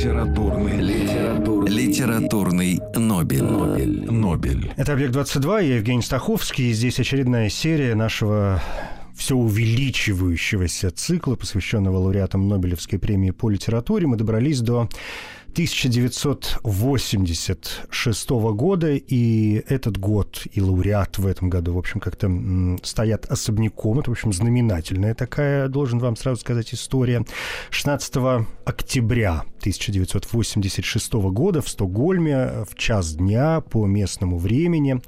Литературный, литературный, Литературный Нобель. Нобель, Нобель. Это «Объект-22», я Евгений Стаховский, и здесь очередная серия нашего все увеличивающегося цикла, посвященного лауреатам Нобелевской премии по литературе. Мы добрались до 1986 года, и этот год, и лауреат в этом году, в общем, как-то стоят особняком. Это, в общем, знаменательная такая, должен вам сразу сказать, история. 16 октября 1986 года в Стокгольме в час дня по местному времени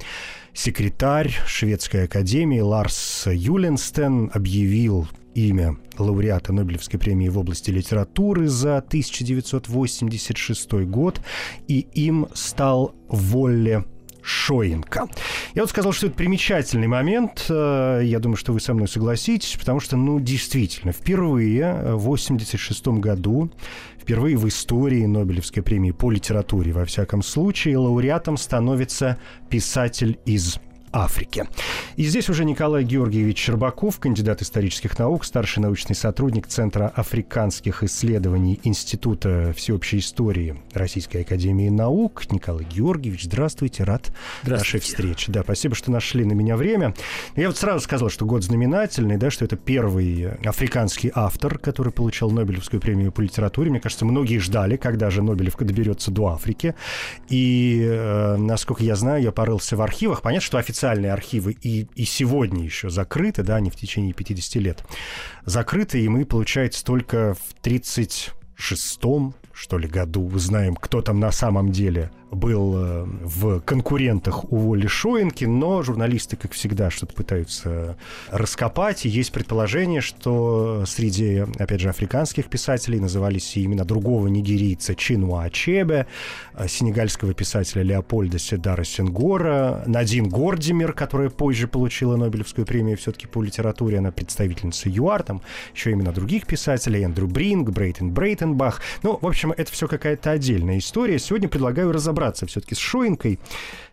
секретарь Шведской академии Ларс Юленстен объявил имя лауреата Нобелевской премии в области литературы за 1986 год, и им стал Волле Шоенко. Я вот сказал, что это примечательный момент. Э, Я думаю, что вы со мной согласитесь, потому что, ну, действительно, впервые в 1986 году, впервые в истории Нобелевской премии по литературе, во всяком случае, лауреатом становится писатель из Африки. И здесь уже Николай Георгиевич Щербаков, кандидат исторических наук, старший научный сотрудник Центра африканских исследований Института всеобщей истории Российской Академии Наук. Николай Георгиевич, здравствуйте, рад нашей встрече. Да, спасибо, что нашли на меня время. Я вот сразу сказал, что год знаменательный, да, что это первый африканский автор, который получил Нобелевскую премию по литературе. Мне кажется, многие ждали, когда же Нобелевка доберется до Африки. И, э, насколько я знаю, я порылся в архивах. Понятно, что официальные архивы и, и сегодня еще закрыты, да, они в течение 50 лет закрыты, и мы, получается, только в 36-м, что ли, году узнаем, кто там на самом деле был э, в конкурентах у Воли Шоинки, но журналисты, как всегда, что-то пытаются раскопать. И есть предположение, что среди, опять же, африканских писателей назывались и имена другого нигерийца Чинуа Ачебе, э, сенегальского писателя Леопольда Седара Сенгора, Надин Гордимер, которая позже получила Нобелевскую премию все-таки по литературе, она представительница ЮАР, там еще имена других писателей, Эндрю Бринг, Брейтен Брейтенбах. Ну, в общем, это все какая-то отдельная история. Сегодня предлагаю разобраться все-таки с Шоинкой.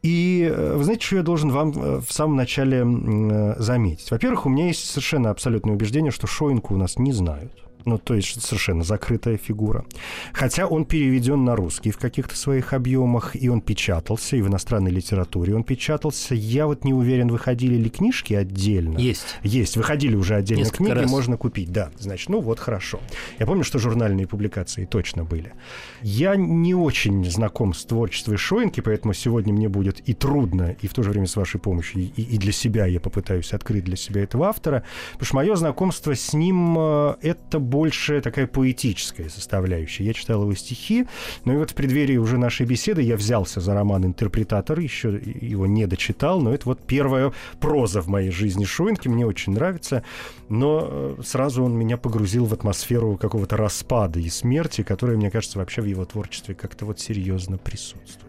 И э, вы знаете, что я должен вам э, в самом начале э, заметить? Во-первых, у меня есть совершенно абсолютное убеждение, что Шоинку у нас не знают. Ну, то есть совершенно закрытая фигура. Хотя он переведен на русский в каких-то своих объемах, и он печатался, и в иностранной литературе он печатался. Я вот не уверен, выходили ли книжки отдельно. Есть. Есть, выходили уже отдельно Несколько книги, раз. можно купить, да. Значит, ну вот хорошо. Я помню, что журнальные публикации точно были. Я не очень знаком с творчеством Шоинки, поэтому сегодня мне будет и трудно, и в то же время с вашей помощью, и, и для себя я попытаюсь открыть для себя этого автора, потому что мое знакомство с ним э, это больше такая поэтическая составляющая. Я читал его стихи, но и вот в преддверии уже нашей беседы я взялся за роман «Интерпретатор», еще его не дочитал, но это вот первая проза в моей жизни Шоинки, мне очень нравится, но э, сразу он меня погрузил в атмосферу какого-то распада и смерти, которая, мне кажется, вообще в его творчестве как-то вот серьезно присутствует.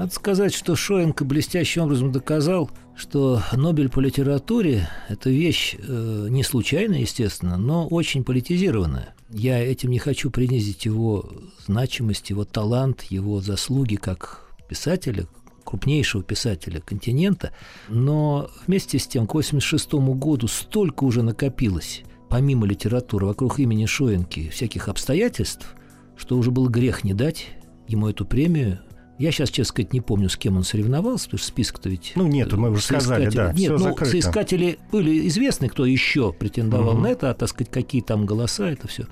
Надо сказать, что Шоенко блестящим образом доказал, что Нобель по литературе – это вещь э, не случайная, естественно, но очень политизированная. Я этим не хочу принизить его значимость, его талант, его заслуги как писателя, крупнейшего писателя континента, но вместе с тем к 1986 году столько уже накопилось, помимо литературы, вокруг имени Шоенки всяких обстоятельств, что уже был грех не дать ему эту премию. Я сейчас, честно сказать, не помню, с кем он соревновался, потому что список-то ведь... Ну, нет, мы уже сказали, да, Нет, ну, закрыто. соискатели были известны, кто еще претендовал Мгм. на это, а, так сказать, какие там голоса, это все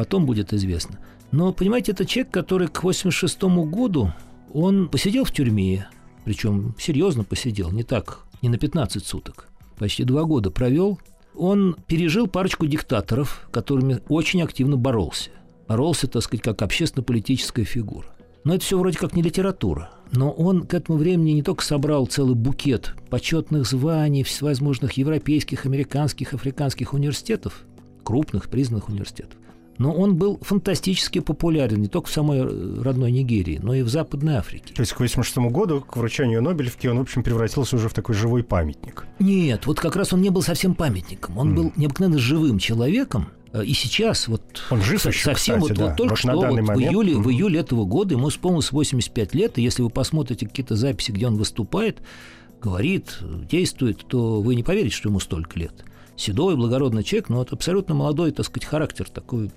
потом будет известно. Но, понимаете, это человек, который к 86 году, он посидел в тюрьме, причем серьезно посидел, не так, не на 15 суток, почти два года провел. Он пережил парочку диктаторов, которыми очень активно боролся. Боролся, так сказать, как общественно-политическая фигура. Но это все вроде как не литература. Но он к этому времени не только собрал целый букет почетных званий всевозможных европейских, американских, африканских университетов, крупных, признанных университетов, но он был фантастически популярен не только в самой э, родной Нигерии, но и в Западной Африке. То есть к 86 году, к вручению Нобелевки, он, в общем, превратился уже в такой живой памятник. Нет, вот как раз он не был совсем памятником. Он mm. был необыкновенно живым человеком, и сейчас вот он жив еще, совсем кстати, вот, да. вот только вот что вот в июле, mm-hmm. в июле этого года ему исполнилось 85 лет, и если вы посмотрите какие-то записи, где он выступает, говорит, действует, то вы не поверите, что ему столько лет. Седой, благородный человек, но вот абсолютно молодой, так сказать, характер такой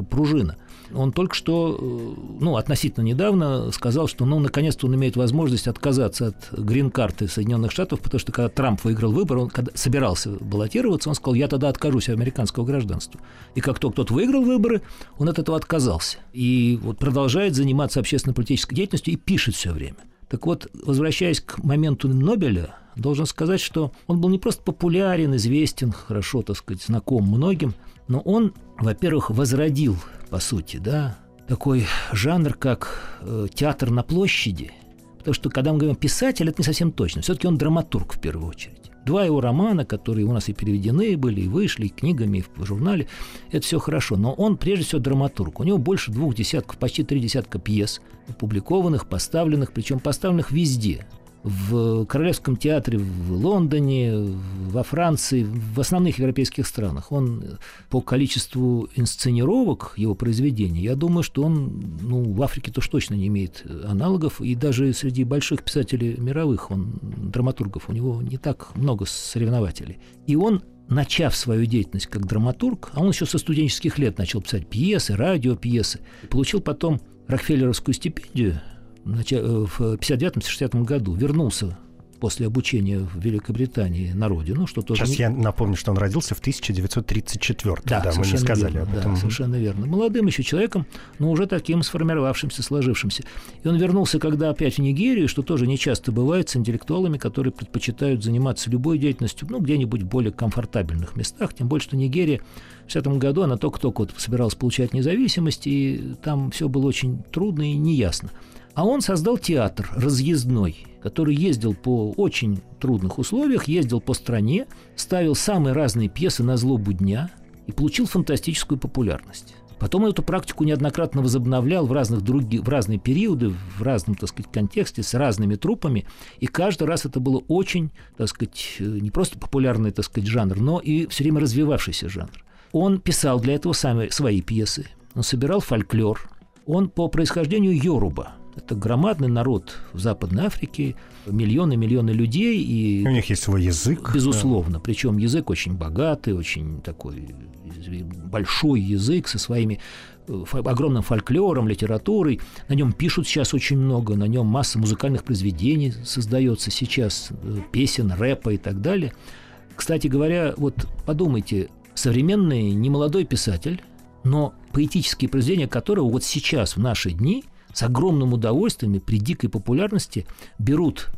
пружина. Он только что, э, ну, относительно недавно сказал, что, ну, наконец-то он имеет возможность отказаться от грин-карты Соединенных Штатов, потому что когда Трамп выиграл выбор, он когда собирался баллотироваться, он сказал, я тогда откажусь от американского гражданства. И как только тот выиграл выборы, он от этого отказался. И вот продолжает заниматься общественно-политической деятельностью и пишет все время. Так вот, возвращаясь к моменту Нобеля, должен сказать, что он был не просто популярен, известен, хорошо, так сказать, знаком многим, но он, во-первых, возродил, по сути, да, такой жанр, как э, театр на площади. Потому что, когда мы говорим писатель, это не совсем точно. Все-таки он драматург в первую очередь. Два его романа, которые у нас и переведены были, и вышли, и книгами, и в журнале, это все хорошо. Но он, прежде всего, драматург. У него больше двух десятков, почти три десятка пьес, опубликованных, поставленных, причем поставленных везде в Королевском театре в Лондоне, во Франции, в основных европейских странах. Он по количеству инсценировок его произведений, я думаю, что он ну, в Африке тоже точно не имеет аналогов, и даже среди больших писателей мировых, он, драматургов, у него не так много соревнователей. И он начав свою деятельность как драматург, а он еще со студенческих лет начал писать пьесы, радиопьесы, получил потом Рокфеллеровскую стипендию Э, в 59-60 году вернулся после обучения в Великобритании на родину, что тоже... Сейчас я напомню, что он родился в 1934 да, да мы не сказали верно, об этом. Да, совершенно верно. Молодым еще человеком, но уже таким сформировавшимся, сложившимся. И он вернулся, когда опять в Нигерию, что тоже не часто бывает с интеллектуалами, которые предпочитают заниматься любой деятельностью, ну, где-нибудь в более комфортабельных местах, тем более, что Нигерия в 60 году, она только-только вот собиралась получать независимость, и там все было очень трудно и неясно. А он создал театр разъездной, который ездил по очень трудных условиях, ездил по стране, ставил самые разные пьесы на злобу дня и получил фантастическую популярность. Потом эту практику неоднократно возобновлял в, разных други, в разные периоды, в разном, так сказать, контексте, с разными трупами. И каждый раз это было очень, так сказать, не просто популярный, так сказать, жанр, но и все время развивавшийся жанр. Он писал для этого сами свои пьесы. Он собирал фольклор. Он по происхождению Йоруба – это громадный народ в Западной Африке, миллионы-миллионы людей. И, У них есть свой язык. Безусловно. Да. Причем язык очень богатый, очень такой большой язык со своими э, огромным фольклором, литературой. На нем пишут сейчас очень много, на нем масса музыкальных произведений создается сейчас, э, песен, рэпа и так далее. Кстати говоря, вот подумайте, современный немолодой писатель, но поэтические произведения которого вот сейчас, в наши дни, с огромным удовольствием и при дикой популярности берут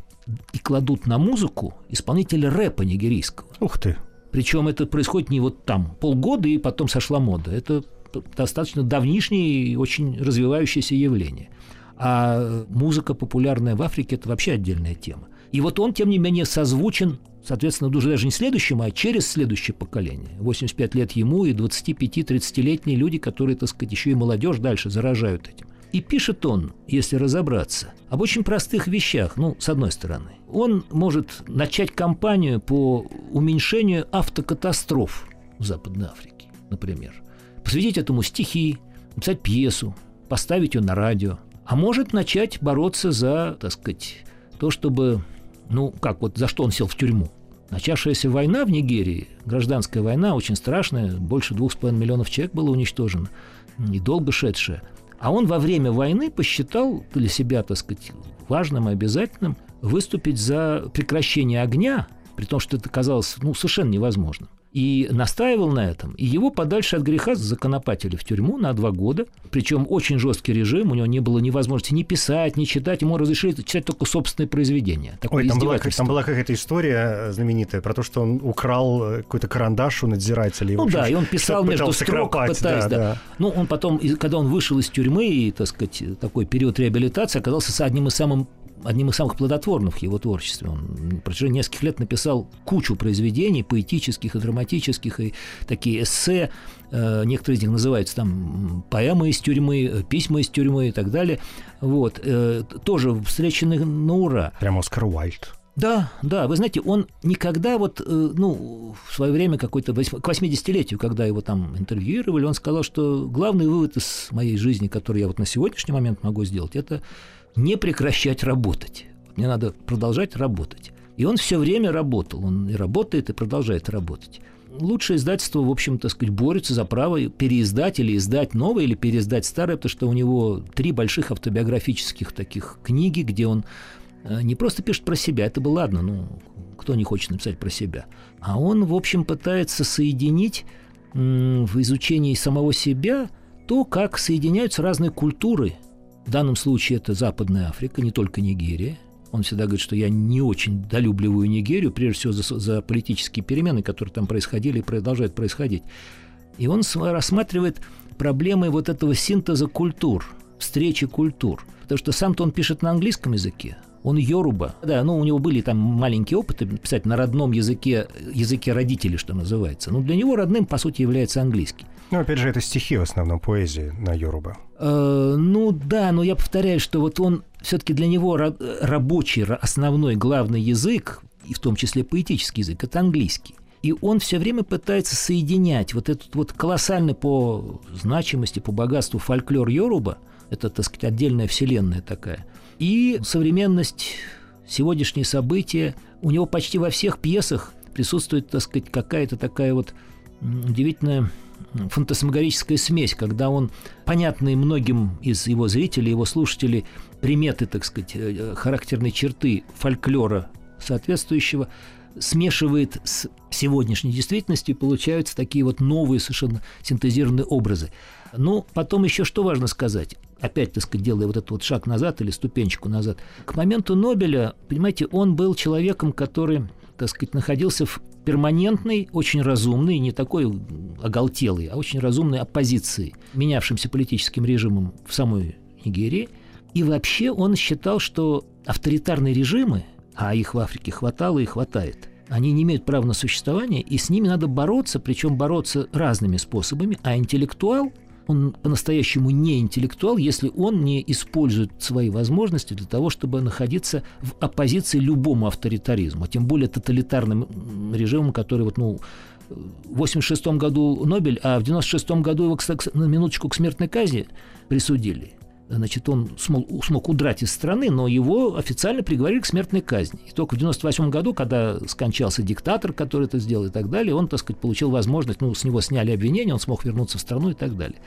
и кладут на музыку исполнителя рэпа нигерийского. Ух ты! Причем это происходит не вот там полгода и потом сошла мода. Это достаточно давнишнее и очень развивающееся явление. А музыка популярная в Африке – это вообще отдельная тема. И вот он, тем не менее, созвучен, соответственно, уже даже не следующему, а через следующее поколение. 85 лет ему и 25-30-летние люди, которые, так сказать, еще и молодежь дальше заражают этим. И пишет он, если разобраться, об очень простых вещах, ну, с одной стороны. Он может начать кампанию по уменьшению автокатастроф в Западной Африке, например. Посвятить этому стихи, написать пьесу, поставить ее на радио. А может начать бороться за, так сказать, то, чтобы, ну, как вот, за что он сел в тюрьму. Начавшаяся война в Нигерии, гражданская война, очень страшная, больше двух с половиной миллионов человек было уничтожено, недолго шедшая – а он во время войны посчитал для себя, так сказать, важным и обязательным выступить за прекращение огня, при том, что это казалось ну, совершенно невозможным и настаивал на этом. И его подальше от греха законопатили в тюрьму на два года. Причем очень жесткий режим, у него не было ни возможности ни писать, ни читать, ему разрешили читать только собственные произведения. Такое Ой, там была, там была какая-то история знаменитая про то, что он украл э, какой-то карандаш у надзирателей. Ну общем, да, и он писал между строк, кропать, пытаясь, да, да. да. Ну, он потом, когда он вышел из тюрьмы, и, так сказать, такой период реабилитации, оказался с одним из самых одним из самых плодотворных в его творчестве. Он на протяжении нескольких лет написал кучу произведений, поэтических и драматических, и такие эссе. Э, некоторые из них называются там поэмы из тюрьмы, письма из тюрьмы и так далее. Вот. Э, тоже встречены на ура. Прям Оскар Уайльд. Да, да, вы знаете, он никогда вот, э, ну, в свое время какой-то к 80-летию, когда его там интервьюировали, он сказал, что главный вывод из моей жизни, который я вот на сегодняшний момент могу сделать, это не прекращать работать. Мне надо продолжать работать. И он все время работал, он и работает, и продолжает работать. Лучшее издательство, в общем, так сказать, борется за право переиздать или издать новое, или переиздать старое, потому что у него три больших автобиографических таких книги, где он Э, не просто пишет про себя, это бы ладно, ну, кто не хочет написать про себя. А он, в общем, пытается соединить в изучении самого себя то, как соединяются разные культуры. В данном случае это Западная Африка, не только Нигерия. Он всегда говорит, что я не очень долюбливаю Нигерию, прежде всего за, за политические перемены, которые там происходили и продолжают происходить. И он рассматривает проблемы вот этого синтеза культур, встречи культур. Потому что сам-то он пишет на английском языке, он Йоруба. Да, ну, у него были там маленькие опыты писать на родном языке, языке родителей, что называется. Но для него родным, по сути, является английский. Ну, опять же, это стихи в основном, поэзии на Йоруба. Э, ну, да, но я повторяю, что вот он все-таки для него рабочий, основной, главный язык, и в том числе поэтический язык, это английский. И он все время пытается соединять вот этот вот колоссальный по значимости, по богатству фольклор Йоруба, это, так сказать, отдельная вселенная такая – и современность, сегодняшние события. У него почти во всех пьесах присутствует, так сказать, какая-то такая вот удивительная фантасмагорическая смесь, когда он, понятные многим из его зрителей, его слушателей, приметы, так сказать, э, характерные черты фольклора соответствующего, смешивает с сегодняшней действительностью, и получаются такие вот новые совершенно синтезированные образы. Ну, потом еще что важно сказать, опять, так сказать, делая вот этот вот шаг назад или ступенчику назад. К моменту Нобеля, понимаете, он был человеком, который, так сказать, находился в перманентной, очень разумной, не такой оголтелой, а очень разумной оппозиции менявшимся политическим режимом в самой Нигерии. И вообще он считал, что авторитарные режимы, а их в Африке хватало и хватает, они не имеют права на существование, и с ними надо бороться, причем бороться разными способами, а интеллектуал – он по-настоящему не интеллектуал, если он не использует свои возможности для того, чтобы находиться в оппозиции любому авторитаризму, тем более тоталитарным режимам, который вот, ну, в 86 году Нобель, а в 96 году его, кстати, на минуточку к смертной казни присудили – Значит, он смог, смог удрать из страны, но его официально приговорили к смертной казни. И только в 98 году, когда скончался диктатор, который это сделал и так далее, он, так сказать, получил возможность, ну, с него сняли обвинения, он смог вернуться в страну и так далее.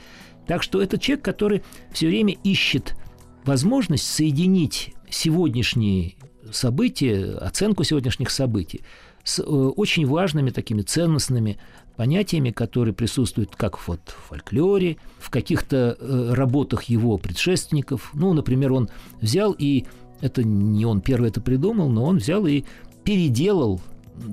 Так что это человек, который все время ищет возможность соединить сегодняшние события, оценку сегодняшних событий с э, очень важными такими ценностными понятиями, которые присутствуют как вот в фольклоре, в каких-то э, работах его предшественников. Ну, например, он взял и это не он первый это придумал, но он взял и переделал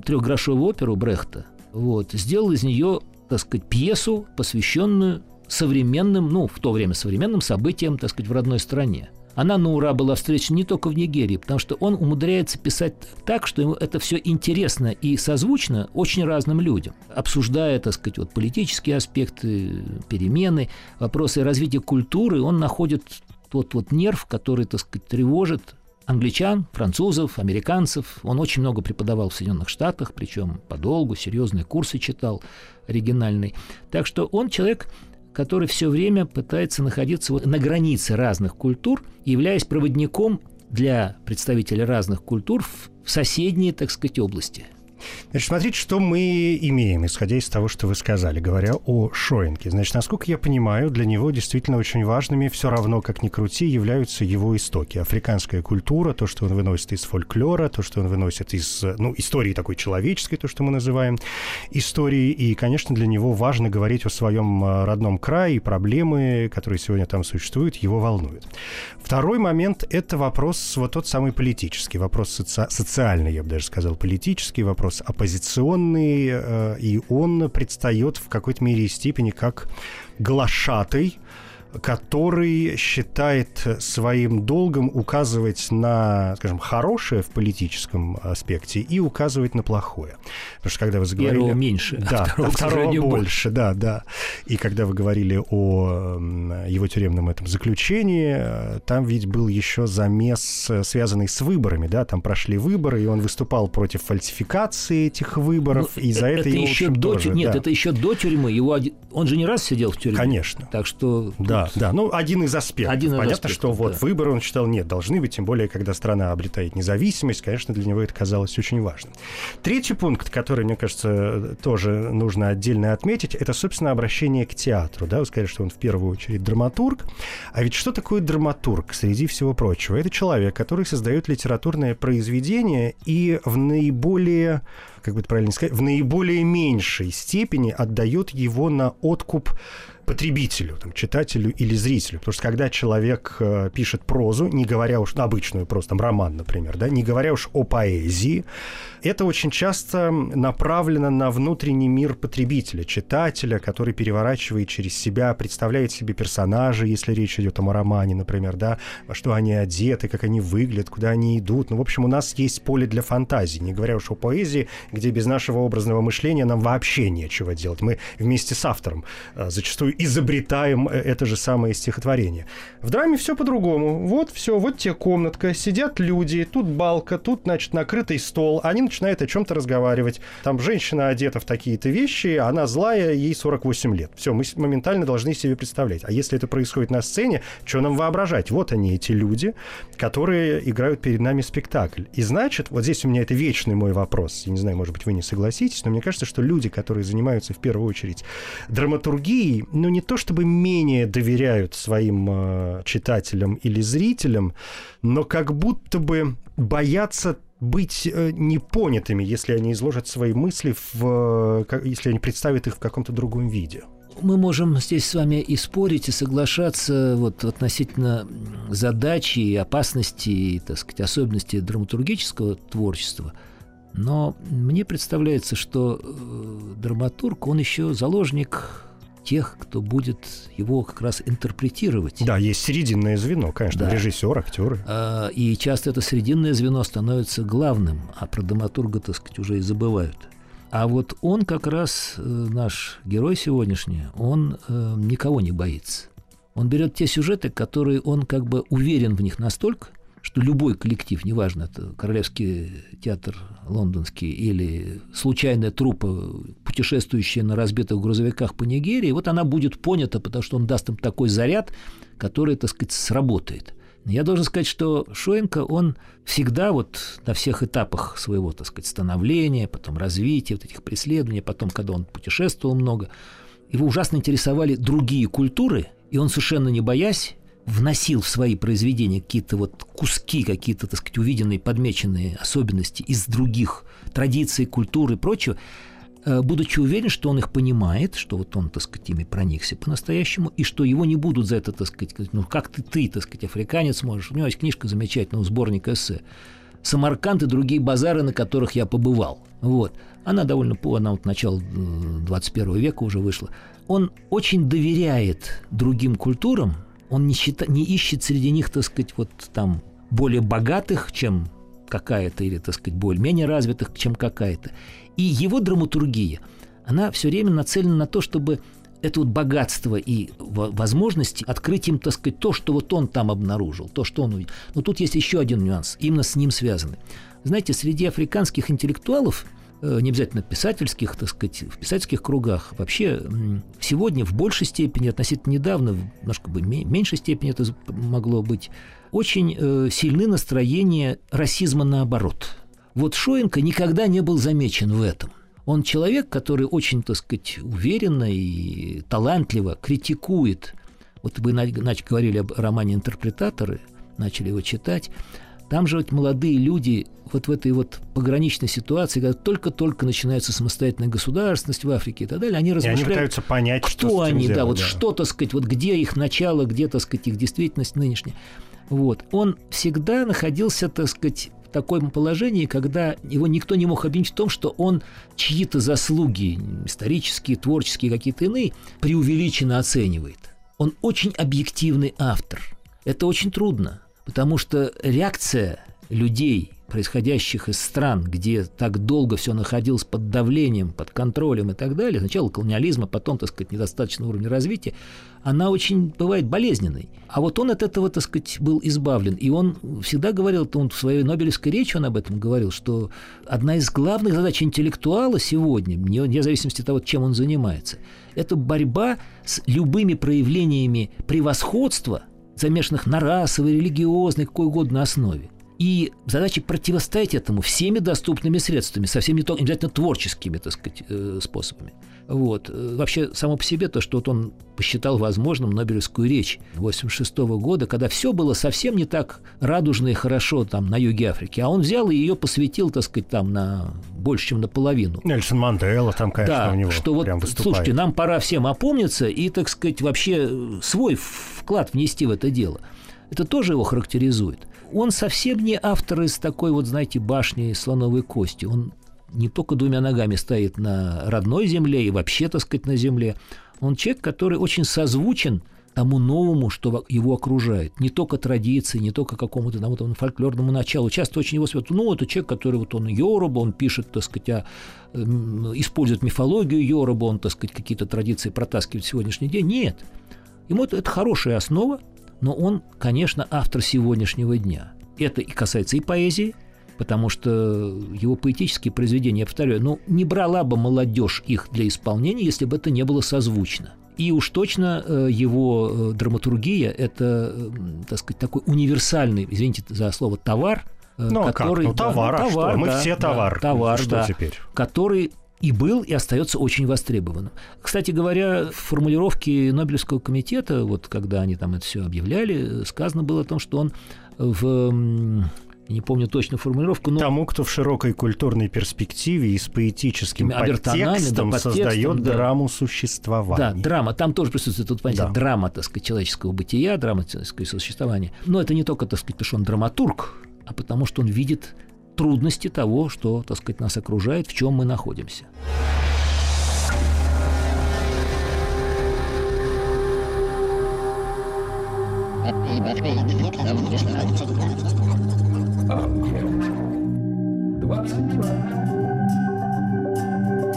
трехгрошовую оперу Брехта. Вот, сделал из нее, так сказать, пьесу, посвященную современным, ну, в то время современным событиям, так сказать, в родной стране она на ура была встречена не только в Нигерии, потому что он умудряется писать так, что ему это все интересно и созвучно очень разным людям, обсуждая, так сказать, вот политические аспекты, перемены, вопросы развития культуры, он находит тот вот нерв, который, так сказать, тревожит англичан, французов, американцев. Он очень много преподавал в Соединенных Штатах, причем подолгу, серьезные курсы читал, оригинальный. Так что он человек который все время пытается находиться вот на границе разных культур, являясь проводником для представителей разных культур в соседние, так сказать, области – Значит, смотрите, что мы имеем, исходя из того, что вы сказали, говоря о Шоинке. Значит, насколько я понимаю, для него действительно очень важными, все равно, как ни крути, являются его истоки. Африканская культура, то, что он выносит из фольклора, то, что он выносит из, ну, истории такой человеческой, то, что мы называем истории. И, конечно, для него важно говорить о своем а, родном крае, и проблемы, которые сегодня там существуют, его волнуют. Второй момент – это вопрос, вот тот самый политический, вопрос соци- социальный, я бы даже сказал, политический вопрос вопрос оппозиционный, э, и он предстает в какой-то мере и степени как глашатый который считает своим долгом указывать на, скажем, хорошее в политическом аспекте и указывать на плохое. Потому что когда вы заговорили... Первого меньше, да, а второго, второго больше, да, да. И когда вы говорили о его тюремном этом заключении, там ведь был еще замес, связанный с выборами, да, там прошли выборы, и он выступал против фальсификации этих выборов, ну, и за это, это его еще до, тоже, Нет, да. это еще до тюрьмы, его, он же не раз сидел в тюрьме. Конечно. Так что... Да, да, ну, один из аспектов. Один из Понятно, аспектов, что вот да. выборы он считал, нет, должны быть, тем более, когда страна обретает независимость, конечно, для него это казалось очень важным. Третий пункт, который, мне кажется, тоже нужно отдельно отметить, это, собственно, обращение к театру. Да? Вы сказали, что он в первую очередь драматург. А ведь что такое драматург, среди всего прочего? Это человек, который создает литературное произведение и в наиболее как бы это правильно сказать, в наиболее меньшей степени отдает его на откуп потребителю, там, читателю или зрителю. Потому что когда человек э, пишет прозу, не говоря уж, ну, обычную просто, там, роман, например, да, не говоря уж о поэзии, это очень часто направлено на внутренний мир потребителя, читателя, который переворачивает через себя, представляет себе персонажей, если речь идет о романе, например, да, во что они одеты, как они выглядят, куда они идут. Ну, в общем, у нас есть поле для фантазии, не говоря уж о поэзии, где без нашего образного мышления нам вообще нечего делать. Мы вместе с автором э, зачастую изобретаем э, это же самое стихотворение. В драме все по-другому. Вот все, вот тебе комнатка, сидят люди, тут балка, тут, значит, накрытый стол. Они начинают о чем-то разговаривать. Там женщина одета в такие-то вещи, она злая, ей 48 лет. Все, мы моментально должны себе представлять. А если это происходит на сцене, что нам воображать? Вот они, эти люди, которые играют перед нами спектакль. И значит, вот здесь у меня это вечный мой вопрос. Я не знаю, может быть, вы не согласитесь, но мне кажется, что люди, которые занимаются в первую очередь драматургией, ну, не то чтобы менее доверяют своим э, читателям или зрителям, но как будто бы боятся быть э, непонятыми, если они изложат свои мысли, в, э, если они представят их в каком-то другом виде. Мы можем здесь с вами и спорить, и соглашаться вот относительно задачи и опасности, и, так сказать, особенностей драматургического творчества. Но мне представляется, что э, драматург, он еще заложник тех, кто будет его как раз интерпретировать. Да, есть срединное звено, конечно, Да. режиссер, актеры. А, И часто это срединное звено становится главным, а про драматурга, так сказать, уже и забывают. А вот он как раз, э, наш герой сегодняшний, он э, никого не боится. Он берет те сюжеты, которые он как бы уверен в них настолько, что любой коллектив, неважно, это Королевский театр лондонский или случайная труппа, путешествующая на разбитых грузовиках по Нигерии, вот она будет понята, потому что он даст им такой заряд, который, так сказать, сработает. Я должен сказать, что Шоенко, он всегда вот на всех этапах своего, так сказать, становления, потом развития, вот этих преследований, потом, когда он путешествовал много, его ужасно интересовали другие культуры, и он совершенно не боясь вносил в свои произведения какие-то вот куски, какие-то, так сказать, увиденные, подмеченные особенности из других традиций, культур и прочего, э, будучи уверен, что он их понимает, что вот он, так сказать, ими проникся по-настоящему, и что его не будут за это, так сказать, ну как ты, ты, так сказать, африканец можешь. У него есть книжка замечательного сборника эссе «Самарканд и другие базары, на которых я побывал». Вот. Она довольно, по- она вот начала э, 21 века уже вышла. Он очень доверяет другим культурам, он не, счита- не ищет среди них, так сказать, вот там более богатых, чем какая-то, или, так сказать, более менее развитых, чем какая-то. И его драматургия, она все время нацелена на то, чтобы это вот богатство и во- возможности открыть им, так сказать, то, что вот он там обнаружил, то, что он увидел. Но тут есть еще один нюанс, именно с ним связанный. Знаете, среди африканских интеллектуалов, не обязательно писательских, так сказать, в писательских кругах, вообще сегодня в большей степени, относительно недавно, немножко бы ме- меньшей степени это могло быть, очень э, сильны настроения расизма наоборот. Вот Шоенко никогда не был замечен в этом. Он человек, который очень, так сказать, уверенно и талантливо критикует. Вот вы на- нач- говорили об романе «Интерпретаторы», начали его читать. Там же вот молодые люди вот в этой вот пограничной ситуации, когда только-только начинается самостоятельная государственность в Африке и так далее, они И они размышляют, пытаются понять, что кто этим они, да, делать, вот что, так сказать, вот где их начало, где, так сказать, их действительность нынешняя. Вот. Он всегда находился, так сказать, в таком положении, когда его никто не мог обвинить в том, что он чьи-то заслуги, исторические, творческие, какие-то иные, преувеличенно оценивает. Он очень объективный автор. Это очень трудно, потому что реакция людей происходящих из стран, где так долго все находилось под давлением, под контролем и так далее, сначала колониализма, потом, так сказать, недостаточного уровня развития, она очень бывает болезненной. А вот он от этого, так сказать, был избавлен. И он всегда говорил, он в своей Нобелевской речи он об этом говорил, что одна из главных задач интеллектуала сегодня, вне зависимости от того, чем он занимается, это борьба с любыми проявлениями превосходства, замешанных на расовой, религиозной, какой угодно основе. И задача противостоять этому всеми доступными средствами, совсем не только обязательно творческими, так сказать, э, способами. Вот. Вообще, само по себе то, что вот он посчитал возможным Нобелевскую речь 1986 года, когда все было совсем не так радужно и хорошо там на юге Африки, а он взял и ее посвятил, так сказать, там на больше, чем наполовину. Нельсон Мандела там, конечно, да, у него что вот, выступает. слушайте, нам пора всем опомниться и, так сказать, вообще свой вклад внести в это дело. Это тоже его характеризует. Он совсем не автор из такой вот, знаете, башни слоновой кости. Он не только двумя ногами стоит на родной земле и вообще, так сказать, на земле. Он человек, который очень созвучен тому новому, что его окружает. Не только традиции, не только какому-то там, вот, фольклорному началу. Часто очень его свет. Ну, это человек, который вот он Йоруба, он пишет, так сказать, о, использует мифологию Йоруба, он, так сказать, какие-то традиции протаскивает в сегодняшний день. Нет. Ему это, это хорошая основа, но он, конечно, автор сегодняшнего дня. Это и касается и поэзии, потому что его поэтические произведения, я повторяю, ну, не брала бы молодежь их для исполнения, если бы это не было созвучно. И уж точно э, его э, драматургия – это, э, так сказать, такой универсальный, извините за слово, товар, ну, который, как? Ну, товар, да, а товар, что? Мы да, все товар. Да, товар, что да, теперь? который и был, и остается очень востребованным. Кстати говоря, в формулировке Нобелевского комитета, вот когда они там это все объявляли, сказано было о том, что он в не помню точно формулировку, но... Тому, кто в широкой культурной перспективе и с поэтическим подтекстом да, создает да. драму существования. Да, драма. Там тоже присутствует тут понятие да. драма, так сказать, человеческого бытия, драма, сказать, существования. Но это не только, так сказать, потому что он драматург, а потому что он видит трудности того, что, так сказать, нас окружает, в чем мы находимся.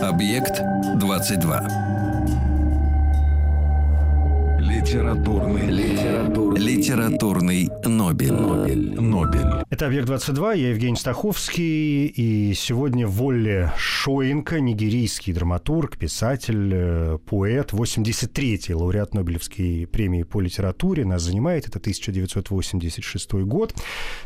Объект 22. Литературный, литературный, Литературный Нобель. Нобель. Нобель. Это «Объект-22», я Евгений Стаховский, и сегодня Волле Шоенко, нигерийский драматург, писатель, э, поэт, 83-й лауреат Нобелевской премии по литературе, нас занимает, это 1986 год.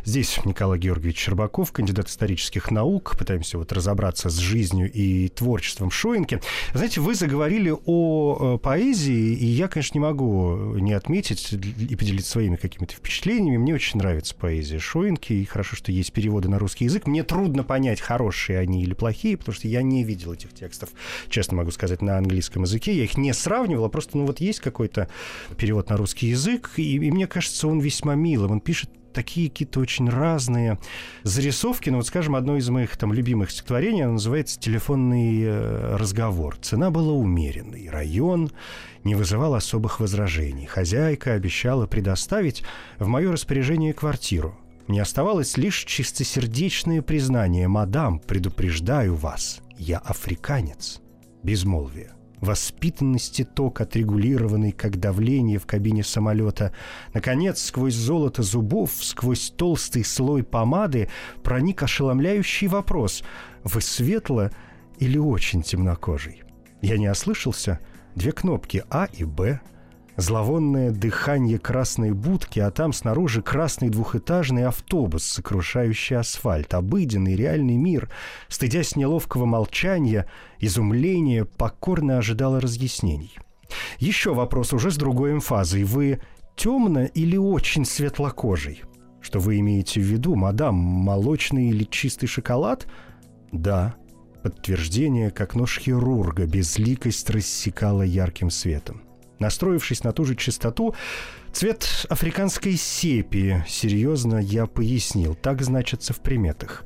Здесь Николай Георгиевич Щербаков, кандидат исторических наук, пытаемся вот разобраться с жизнью и творчеством Шоенки. Знаете, вы заговорили о э, поэзии, и я, конечно, не могу не отметить и поделиться своими какими-то впечатлениями. Мне очень нравится поэзия Шоинки, и хорошо, что есть переводы на русский язык. Мне трудно понять, хорошие они или плохие, потому что я не видел этих текстов, честно могу сказать, на английском языке. Я их не сравнивал, а просто, ну вот есть какой-то перевод на русский язык, и, и мне кажется, он весьма милым. Он пишет такие какие-то очень разные зарисовки. Ну, вот, скажем, одно из моих там любимых стихотворений, оно называется «Телефонный э, разговор». Цена была умеренной, район не вызывал особых возражений. Хозяйка обещала предоставить в мое распоряжение квартиру. Мне оставалось лишь чистосердечное признание «Мадам, предупреждаю вас, я африканец». Безмолвие воспитанности ток, отрегулированный как давление в кабине самолета. Наконец, сквозь золото зубов, сквозь толстый слой помады проник ошеломляющий вопрос «Вы светло или очень темнокожий?» Я не ослышался. Две кнопки «А» и «Б», Зловонное дыхание красной будки, а там снаружи красный двухэтажный автобус, сокрушающий асфальт, обыденный реальный мир. Стыдясь неловкого молчания, изумление покорно ожидало разъяснений. Еще вопрос уже с другой эмфазой. Вы темно или очень светлокожий? Что вы имеете в виду, мадам, молочный или чистый шоколад? Да. Подтверждение, как нож хирурга, безликость рассекала ярким светом. Настроившись на ту же частоту, цвет африканской сепии, серьезно я пояснил, так значится в приметах.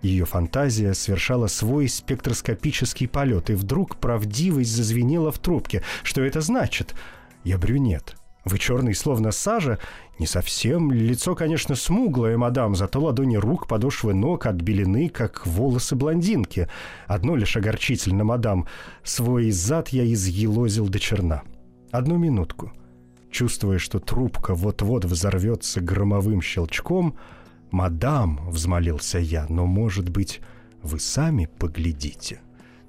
Ее фантазия совершала свой спектроскопический полет, и вдруг правдивость зазвенела в трубке. Что это значит? Я брюнет. Вы черный, словно сажа? Не совсем. Лицо, конечно, смуглое, мадам, зато ладони рук, подошвы ног отбелены, как волосы блондинки. Одно лишь огорчительно, мадам. Свой зад я изъелозил до черна. Одну минутку. Чувствуя, что трубка вот-вот взорвется громовым щелчком, «Мадам», — взмолился я, — «но, может быть, вы сами поглядите?»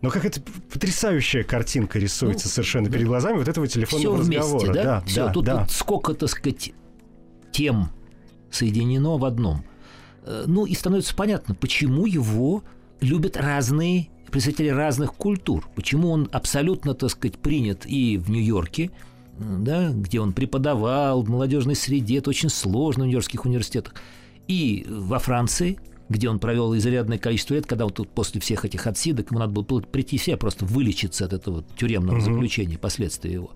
Но как это потрясающая картинка рисуется Ну, совершенно перед глазами вот этого телефонного Все разговора. вместе, да? да, Все, да, тут да. вот сколько, так сказать, тем соединено в одном. Э, Ну и становится понятно, почему его любят разные представители разных культур. Почему он абсолютно, так сказать, принят и в Нью-Йорке, да, где он преподавал в молодежной среде, это очень сложно в нью-йоркских университетах, и во Франции, где он провел изрядное количество лет, когда вот тут после всех этих отсидок ему надо было прийти в себя, просто вылечиться от этого тюремного заключения, последствия его.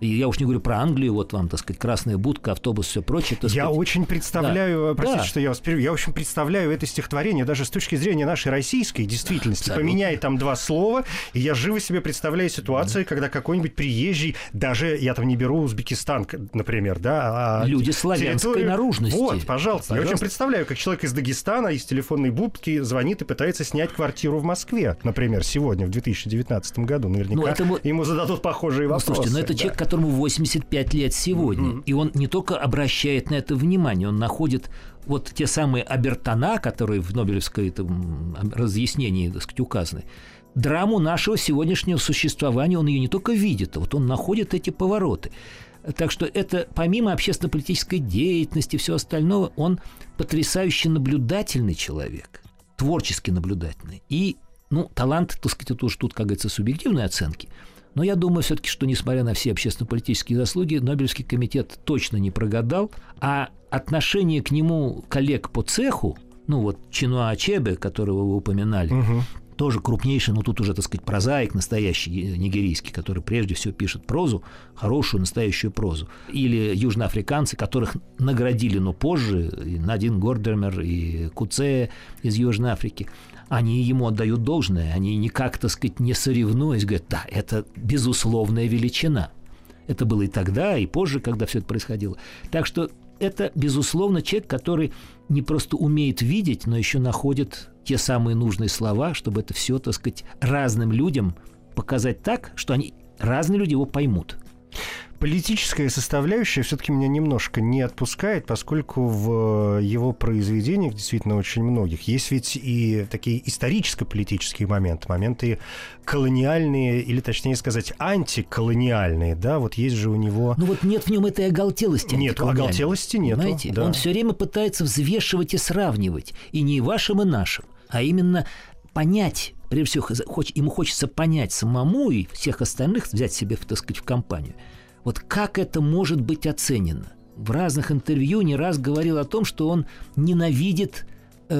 И я уж не говорю про Англию, вот вам, так сказать, красная будка, автобус, все прочее. Я сказать. очень представляю, Да. простите, Да. что я вас перебью, я очень представляю это стихотворение даже с точки зрения нашей российской действительности. Абсолютно. Поменяй там два слова, и я живо себе представляю ситуацию, когда какой-нибудь приезжий, даже я там не беру Узбекистан, например, да, а Люди славянской территорию- наружности. Вот, пожалуйста. Я очень Пожалуйста. представляю, как человек из Дагестана из телефонной будки звонит и пытается снять квартиру в Москве, например, сегодня, в 2019 году. Наверняка Ну, это ему зададут похожие Ну, вопросы. слушайте, ну это да. человек, которому 85 лет сегодня, и он не только обращает на это внимание, он находит вот те самые обертона, которые в Нобелевской этом, разъяснении, так сказать, указаны, драму нашего сегодняшнего существования, он ее не только видит, а вот он находит эти повороты. Так что это, помимо общественно-политической деятельности и всего остального, он потрясающе наблюдательный человек, творчески наблюдательный. И, ну, талант, так сказать, это уж тут, как говорится, субъективные оценки. Но я думаю все-таки, что, несмотря на все общественно-политические заслуги, Нобелевский комитет точно не прогадал, а отношение к нему коллег по цеху, ну вот Чинуа Ачебе, которого вы упоминали, тоже крупнейший, но тут уже, так сказать, прозаик настоящий нигерийский, который прежде всего пишет прозу, хорошую настоящую прозу. Или южноафриканцы, которых наградили, но позже, и Надин Гордермер, и Куце из Южной Африки, они ему отдают должное, они никак, так сказать, не соревнуясь, говорят, да, это безусловная величина. Это было и тогда, и позже, когда все это происходило. Так что это, безусловно, человек, который не просто умеет видеть, но еще находит те самые нужные слова, чтобы это все, так сказать, разным людям показать так, что они разные люди его поймут. Политическая составляющая все-таки меня немножко не отпускает, поскольку в его произведениях, действительно очень многих, есть ведь и такие историческо-политические моменты, моменты колониальные, или точнее сказать, антиколониальные, да, вот есть же у него... Ну вот нет в нем этой оголтелости. Нет, оголтелости нету, Понимаете? да. Он все время пытается взвешивать и сравнивать. И не вашим, и нашим, а именно понять, прежде всего, ему хочется понять самому и всех остальных, взять себе, так сказать, в компанию, вот как это может быть оценено. В разных интервью не раз говорил о том, что он ненавидит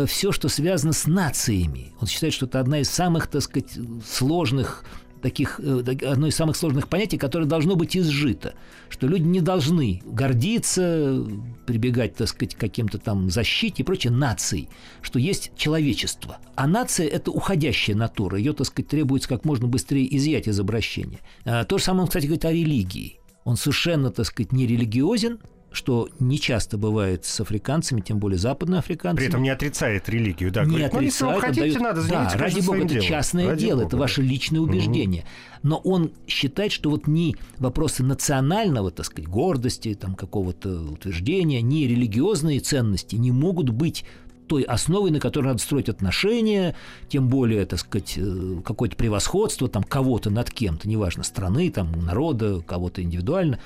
все, что связано с нациями. Он считает, что это одна из самых, так сказать, сложных таких, э, одно из самых сложных понятий, которое должно быть изжито, что люди не должны гордиться, прибегать, так сказать, к каким-то там защите и прочее наций, что есть человечество. А нация – это уходящая натура, ее, так сказать, требуется как можно быстрее изъять из обращения. А То же самое он, кстати, говорит о религии. Он совершенно, так сказать, не религиозен, что не часто бывает с африканцами, тем более западноафриканцами. При этом не отрицает религию, да, Не говорит, ну, если вы отрицает, хотите, отдает- надо, Да, занимайтесь ради бога, это делом. частное Ради дело, бога, это да. ваше личное убеждение. Но он считает, что вот ни вопросы национального, так сказать, гордости, там, какого-то утверждения, ни религиозные ценности не могут быть той основой, на которой надо строить отношения, тем более, так сказать, э, какое-то превосходство там кого-то над кем-то, неважно, страны, там, народа, кого-то индивидуально.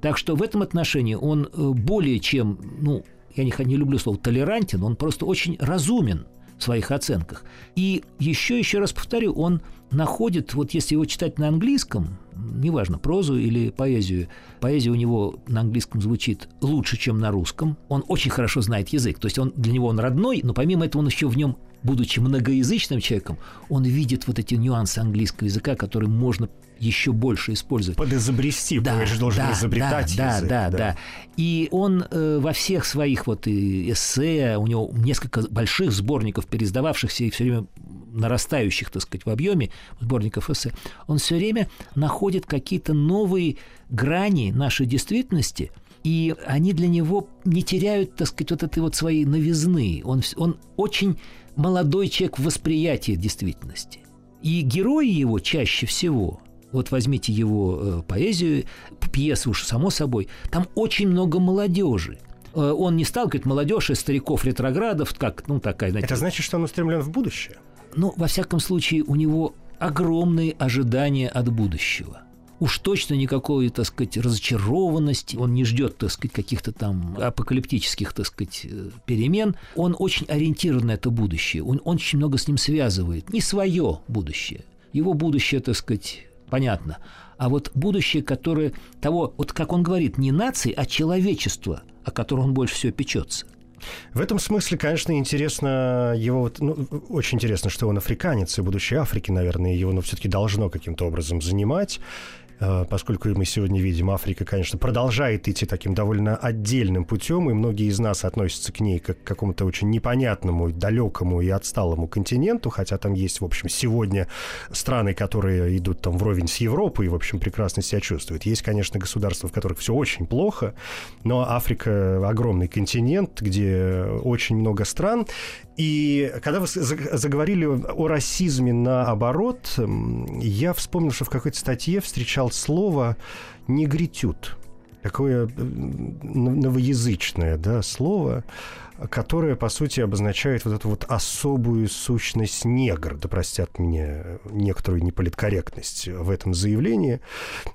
Так что в этом отношении он э, более чем, ну, я не, не люблю слово толерантен, он просто очень разумен своих оценках. И еще, еще раз повторю, он находит, вот если его читать на английском, неважно, прозу или поэзию, поэзия у него на английском звучит лучше, чем на русском. Он очень хорошо знает язык, то есть он, для него он родной, но помимо этого он еще в нем, будучи многоязычным человеком, он видит вот эти нюансы английского языка, которые можно еще больше использовать. Подизобрести, да, же должен да, изобретать да, язык, да, да, И он э, во всех своих вот и эссе, у него несколько больших сборников, переиздававшихся и все время нарастающих, так сказать, в объеме сборников эссе, он все время находит какие-то новые грани нашей действительности, и они для него не теряют, так сказать, вот этой вот своей новизны. Он, он очень молодой человек в восприятии действительности. И герои его чаще всего вот возьмите его э, поэзию, пьесы уж само собой, там очень много молодежи. Э, он не сталкивает молодежь и стариков ретроградов, как, ну, такая, знаете... Это значит, что он устремлен в будущее? Ну, во всяком случае, у него огромные ожидания от будущего. Уж точно никакой, так сказать, разочарованности. Он не ждет, так сказать, каких-то там апокалиптических, так сказать, э, перемен. Он очень ориентирован на это будущее. Он, он очень много с ним связывает. Не свое будущее. Его будущее, так сказать, понятно. А вот будущее, которое того, вот как он говорит, не нации, а человечество, о котором он больше всего печется. В этом смысле, конечно, интересно его... Вот, ну, очень интересно, что он африканец, и будущее Африки, наверное, его ну, все-таки должно каким-то образом занимать. Э, поскольку мы сегодня видим, Африка, конечно, продолжает идти таким довольно отдельным путем, и многие из нас относятся к ней как к какому-то очень непонятному, далекому и отсталому континенту, хотя там есть, в общем, сегодня страны, которые идут там вровень с Европой и, в общем, прекрасно себя чувствуют. Есть, конечно, государства, в которых все очень плохо, но Африка огромный континент, где очень много стран, и когда вы заговорили о расизме наоборот, я вспомнил, что в какой-то статье встречал слово «негритют». Такое новоязычное да, слово, которая, по сути, обозначает вот эту вот особую сущность негр, да простят мне некоторую неполиткорректность в этом заявлении.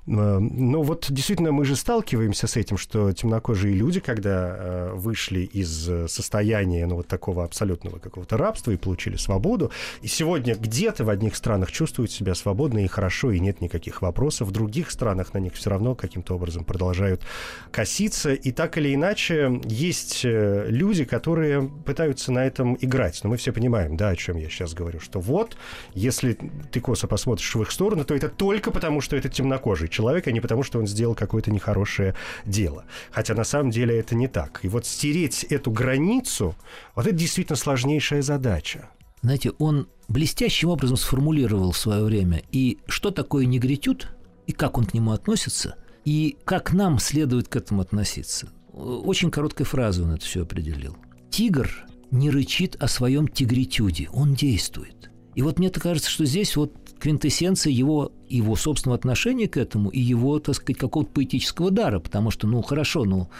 Но вот действительно мы же сталкиваемся с этим, что темнокожие люди, когда э, вышли из состояния ну, вот такого абсолютного какого-то рабства и получили свободу, и сегодня где-то в одних странах чувствуют себя свободно и хорошо, и нет никаких вопросов, в других странах на них все равно каким-то образом продолжают коситься, и так или иначе есть э, люди, которые пытаются на этом играть. Но мы все понимаем, да, о чем я сейчас говорю, что вот, если ты косо посмотришь в их сторону, то это только потому, что это темнокожий человек, а не потому, что он сделал какое-то нехорошее дело. Хотя на самом деле это не так. И вот стереть эту границу, вот это действительно сложнейшая задача. Знаете, он блестящим образом сформулировал в свое время и что такое негритюд, и как он к нему относится, и как нам следует к этому относиться. Очень короткой фразой он это все определил. Тигр не рычит о своем тигритюде, он действует. И вот мне кажется, что здесь вот квинтэссенция его, его собственного отношения к этому и его, так сказать, какого-то поэтического дара, потому что, ну, хорошо, ну,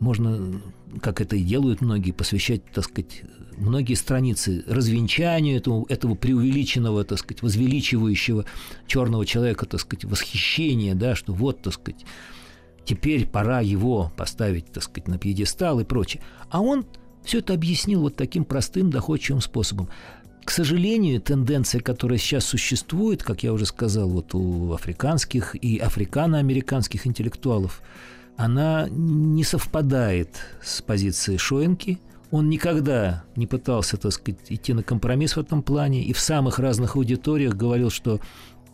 можно, как это и делают многие, посвящать, так сказать, многие страницы развенчанию этого, этого преувеличенного, так сказать, возвеличивающего черного человека, так сказать, восхищения, да, что вот, так сказать, теперь пора его поставить, так сказать, на пьедестал и прочее. А он все это объяснил вот таким простым, доходчивым способом. К сожалению, тенденция, которая сейчас существует, как я уже сказал, вот у африканских и африкано-американских интеллектуалов, она не совпадает с позицией Шоенки. Он никогда не пытался, так сказать, идти на компромисс в этом плане и в самых разных аудиториях говорил, что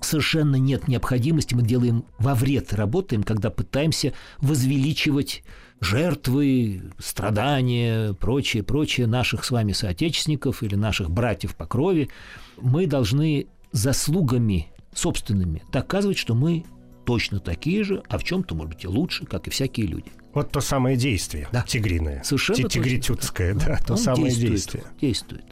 совершенно нет необходимости, мы делаем во вред, работаем, когда пытаемся возвеличивать жертвы, страдания, прочее, прочее наших с вами соотечественников или наших братьев по крови. Мы должны заслугами собственными доказывать, что мы точно такие же, а в чем-то, может быть, и лучше, как и всякие люди. Вот то самое действие да. тигриное. Совершенно Тигритютское, да, то Он самое действует, действие. Действует.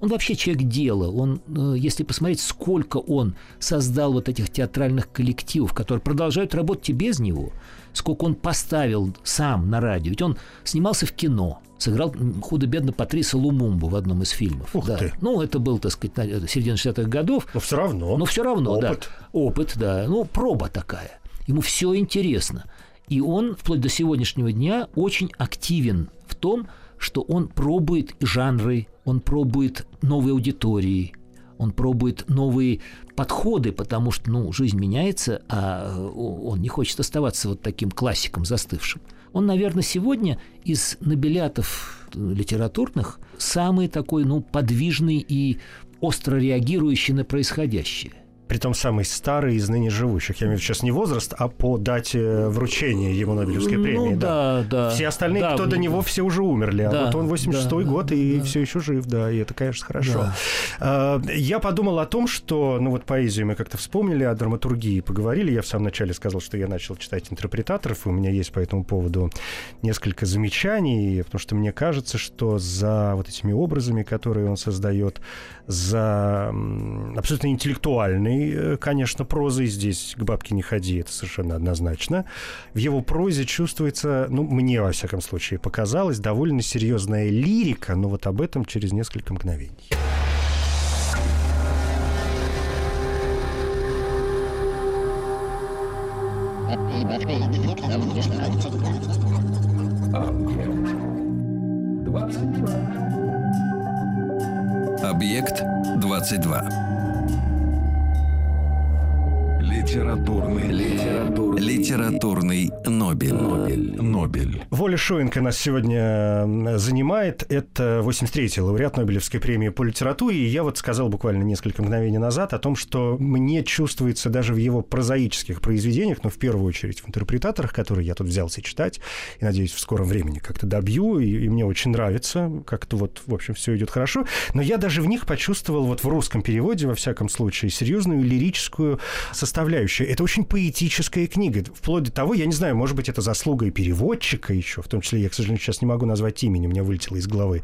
Он вообще человек дела. Он, э, если посмотреть, сколько он создал вот этих театральных коллективов, которые продолжают работать и без него, сколько он поставил сам на радио. Ведь он снимался в кино, сыграл худо-бедно Патриса Лумумбу в одном из фильмов. Ух да. ты. Ну, это был, так сказать, середина 60-х годов. Но все равно. Но все равно, Опыт. да. Опыт, да. Ну, проба такая. Ему все интересно. И он, вплоть до сегодняшнего дня, очень активен в том, что он пробует жанры, он пробует новые аудитории, он пробует новые подходы, потому что ну, жизнь меняется, а э, он не хочет оставаться вот таким классиком застывшим. Он, наверное, сегодня из нобелятов литературных самый такой ну, подвижный и остро реагирующий на происходящее. Притом самый старый из ныне живущих. Я имею в виду сейчас не возраст, а по дате вручения ему Нобелевской премии. Ну да, да. Все остальные, Да, кто до него, все уже умерли. А Да, вот он 86-й да, год и да. все еще жив, да, и это, конечно, хорошо. Да. А, Я подумал о том, что, ну вот поэзию мы как-то вспомнили, о драматургии поговорили. Я в самом начале сказал, что я начал читать интерпретаторов, и у меня есть по этому поводу несколько замечаний, потому что мне кажется, что за вот этими образами, которые он создает, за абсолютно интеллектуальной, э, конечно, прозой, здесь к бабке не ходи, это совершенно однозначно, в его прозе чувствуется, ну, мне, во всяком случае, показалось, довольно серьезная лирика, но вот об этом через несколько мгновений. Объект 22. Литературный. Литературный. Литературный Нобель. Нобель. Нобель. Воля Шоенко нас сегодня занимает. Это 83-й лауреат Нобелевской премии по литературе. И я вот сказал буквально несколько мгновений назад о том, что мне чувствуется даже в его прозаических произведениях, но в первую очередь в интерпретаторах, которые я тут взялся читать, и, надеюсь, в скором времени как-то добью, и, и мне очень нравится, как-то вот, в общем, все идет хорошо. Но я даже в них почувствовал, вот в русском переводе, во всяком случае, серьезную лирическую составляющую. Это очень поэтическая книга. Вплоть до того, я не знаю, может быть, это заслуга и переводчика еще, в том числе, я, к сожалению, сейчас не могу назвать имени, у меня вылетело из головы,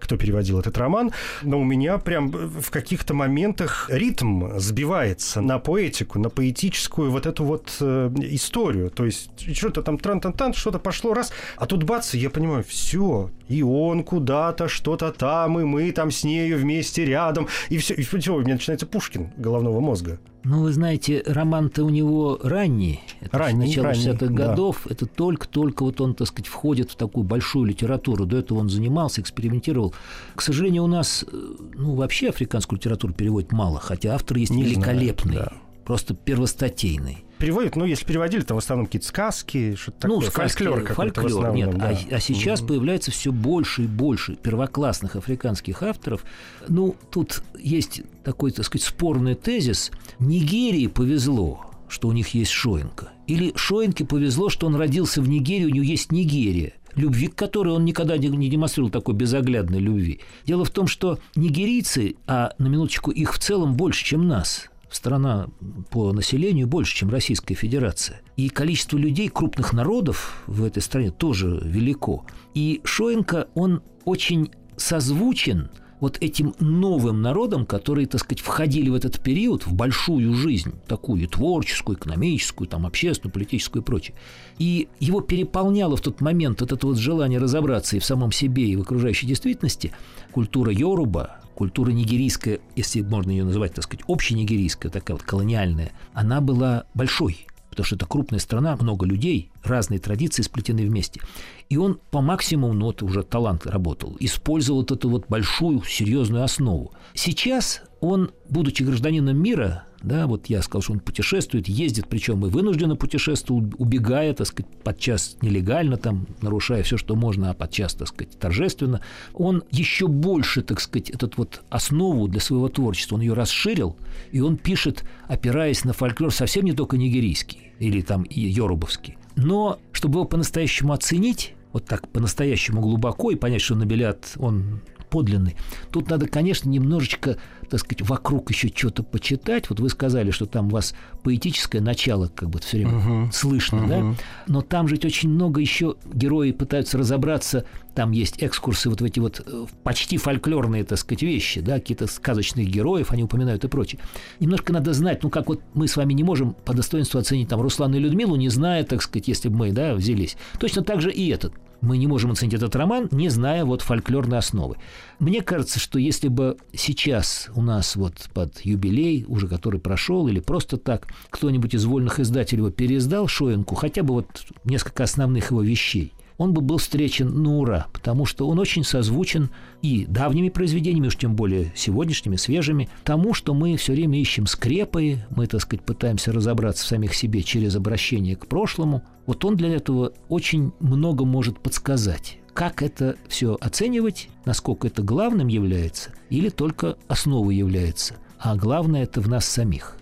кто переводил этот роман, но у меня прям в каких-то моментах ритм сбивается на поэтику, на поэтическую вот эту вот э, историю. То есть что-то там тран-тан-тан, что-то пошло раз, а тут бац, я понимаю, все, и он куда-то, что-то там, и мы там с нею вместе рядом, и все, и все, у меня начинается Пушкин головного мозга. Ну, вы знаете, роман-то у него ранний. Это Ранний, начало ранний, 60-х да. годов. Это только-только вот он, так сказать, входит в такую большую литературу. До этого он занимался, экспериментировал. К сожалению, у нас, э, ну, вообще африканскую литературу переводят мало, хотя автор есть Не знаю, великолепный. да. Просто первостатейный. Переводят, ну, если переводили, там в основном какие-то сказки, что-то ну, такое, сказки, фольклор какой-то фольклор, нет. да. А, а сейчас появляется все больше и больше первоклассных африканских авторов. Ну, тут есть такой, так сказать, спорный тезис. Нигерии повезло, что у них есть Шоенко. Или Шоенке повезло, что он родился в Нигерии, у него есть Нигерия любви к которой он никогда не демонстрировал такой безоглядной любви. Дело в том, что нигерийцы, а на минуточку их в целом больше, чем нас, страна по населению больше, чем Российская Федерация. И количество людей, крупных народов в этой стране тоже велико. И Шоенко, он очень созвучен вот этим новым народам, которые, так сказать, входили в этот период в большую жизнь, такую творческую, экономическую, там, общественную, политическую и прочее. И его переполняло в тот момент вот это вот желание разобраться и в самом себе, и в окружающей действительности культура Йоруба, культура нигерийская, если можно ее называть, так сказать, общенигерийская, такая вот колониальная, она была большой, потому что это крупная страна, много людей, разные традиции сплетены вместе. И он по максимуму, ну это уже талант работал, использовал вот эту вот большую серьезную основу. Сейчас он, будучи гражданином мира, да, вот я сказал, что он путешествует, ездит, причем и вынужденно путешествует, убегая, так сказать, подчас нелегально, там, нарушая все, что можно, а подчас, так сказать, торжественно. Он еще больше, так сказать, этот вот основу для своего творчества, он ее расширил, и он пишет, опираясь на фольклор совсем не только нигерийский или там и йорубовский. Но чтобы его по-настоящему оценить, вот так по-настоящему глубоко и понять, что Набелят, он подлинный. Тут надо, конечно, немножечко, так сказать, вокруг еще что-то почитать. Вот вы сказали, что там у вас поэтическое начало как бы все время Мгм. слышно, Мгм. да? Но там же ведь очень много еще герои пытаются разобраться. Там есть экскурсы вот в эти вот э, почти фольклорные, так сказать, вещи, да, какие-то сказочных героев они упоминают и прочее. Немножко надо знать, ну, как вот мы с вами не можем по достоинству оценить там Руслана и Людмилу, не зная, так сказать, если бы мы, да, взялись. Точно так же и этот. Мы не можем оценить этот роман, не зная вот фольклорной основы. Мне кажется, что если бы сейчас у нас вот под юбилей, уже который прошел, или просто так, кто-нибудь из вольных издателей его переиздал Шоенку, хотя бы вот несколько основных его вещей, он бы был встречен на ура, потому что он очень созвучен и давними произведениями, уж тем более сегодняшними, свежими, тому, что мы все время ищем скрепы, мы, так сказать, пытаемся разобраться в самих себе через обращение к прошлому. Вот он для этого очень много может подсказать. Как это все оценивать, насколько это главным является или только основой является. А главное это в нас самих.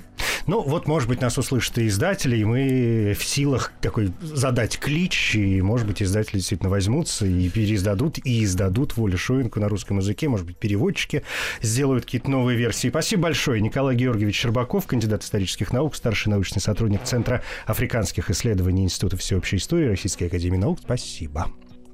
Ну, вот, может быть, нас услышат и издатели, и мы в силах такой задать клич, и, может быть, издатели действительно возьмутся и переиздадут, и издадут Волю Шоинку на русском языке, может быть, переводчики сделают какие-то новые версии. Спасибо большое. Николай Георгиевич Щербаков, кандидат исторических наук, старший научный сотрудник Центра африканских исследований Института всеобщей истории Российской Академии Наук. Спасибо.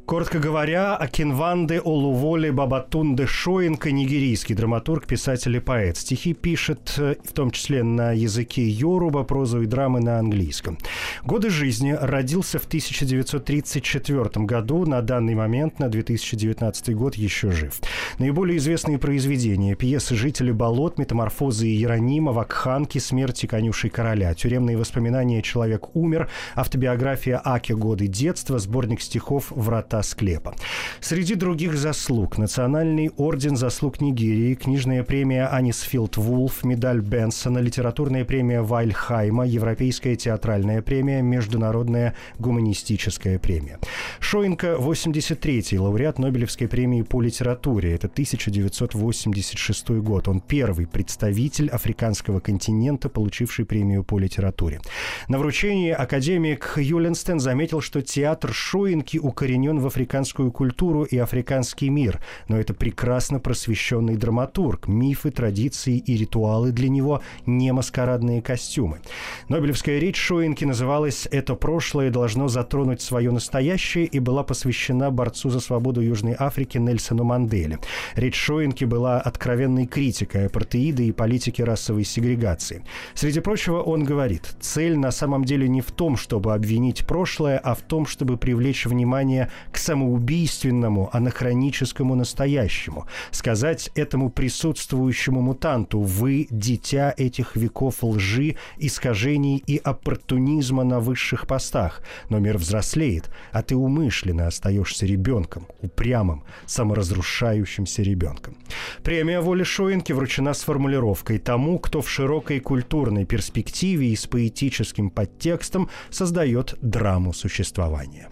Коротко говоря, Акинванде Олуволе Бабатунде Шоинка, нигерийский драматург, писатель и поэт. Стихи пишет э, в том числе на языке йоруба, прозу и драмы на английском. Годы жизни родился в 1934 году, на данный момент, на 2019 год, еще жив. Наиболее известные произведения – пьесы «Жители болот», «Метаморфозы Иеронима», «Вакханки», «Смерти конюшей короля», «Тюремные воспоминания. Человек умер», автобиография Аки «Годы детства», сборник стихов «Врата врата склепа. Среди других заслуг Национальный орден заслуг Нигерии, книжная премия Анисфилд Вулф, медаль Бенсона, литературная премия Вальхайма, Европейская театральная премия, Международная гуманистическая премия. Шоинка 83-й лауреат Нобелевской премии по литературе. Это 1986 год. Он первый представитель африканского континента, получивший премию по литературе. На вручении академик Юленстен заметил, что театр Шоинки укоренен в африканскую культуру и африканский мир, но это прекрасно просвещенный драматург. Мифы, традиции и ритуалы для него не маскарадные костюмы. Нобелевская речь Шоинки называлась «Это прошлое должно затронуть свое настоящее» и была посвящена борцу за свободу Южной Африки Нельсону Манделе. Речь Шоинки была откровенной критикой апартеида и политики расовой сегрегации. Среди прочего, он говорит, цель на самом деле не в том, чтобы обвинить прошлое, а в том, чтобы привлечь внимание к самоубийственному, анахроническому настоящему. Сказать этому присутствующему мутанту «Вы – дитя этих веков лжи, искажений и оппортунизма на высших постах, но мир взрослеет, а ты умышленно остаешься ребенком, упрямым, саморазрушающимся ребенком». Премия Воли Шоинки вручена с формулировкой «Тому, кто в широкой культурной перспективе и с поэтическим подтекстом создает драму существования».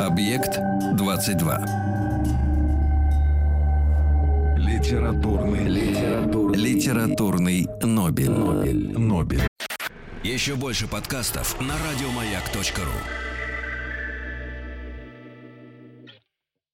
Объект 22. Литературный, литературный, Литературный Нобель. Нобель. Нобель. Еще больше подкастов на радиомаяк.ру.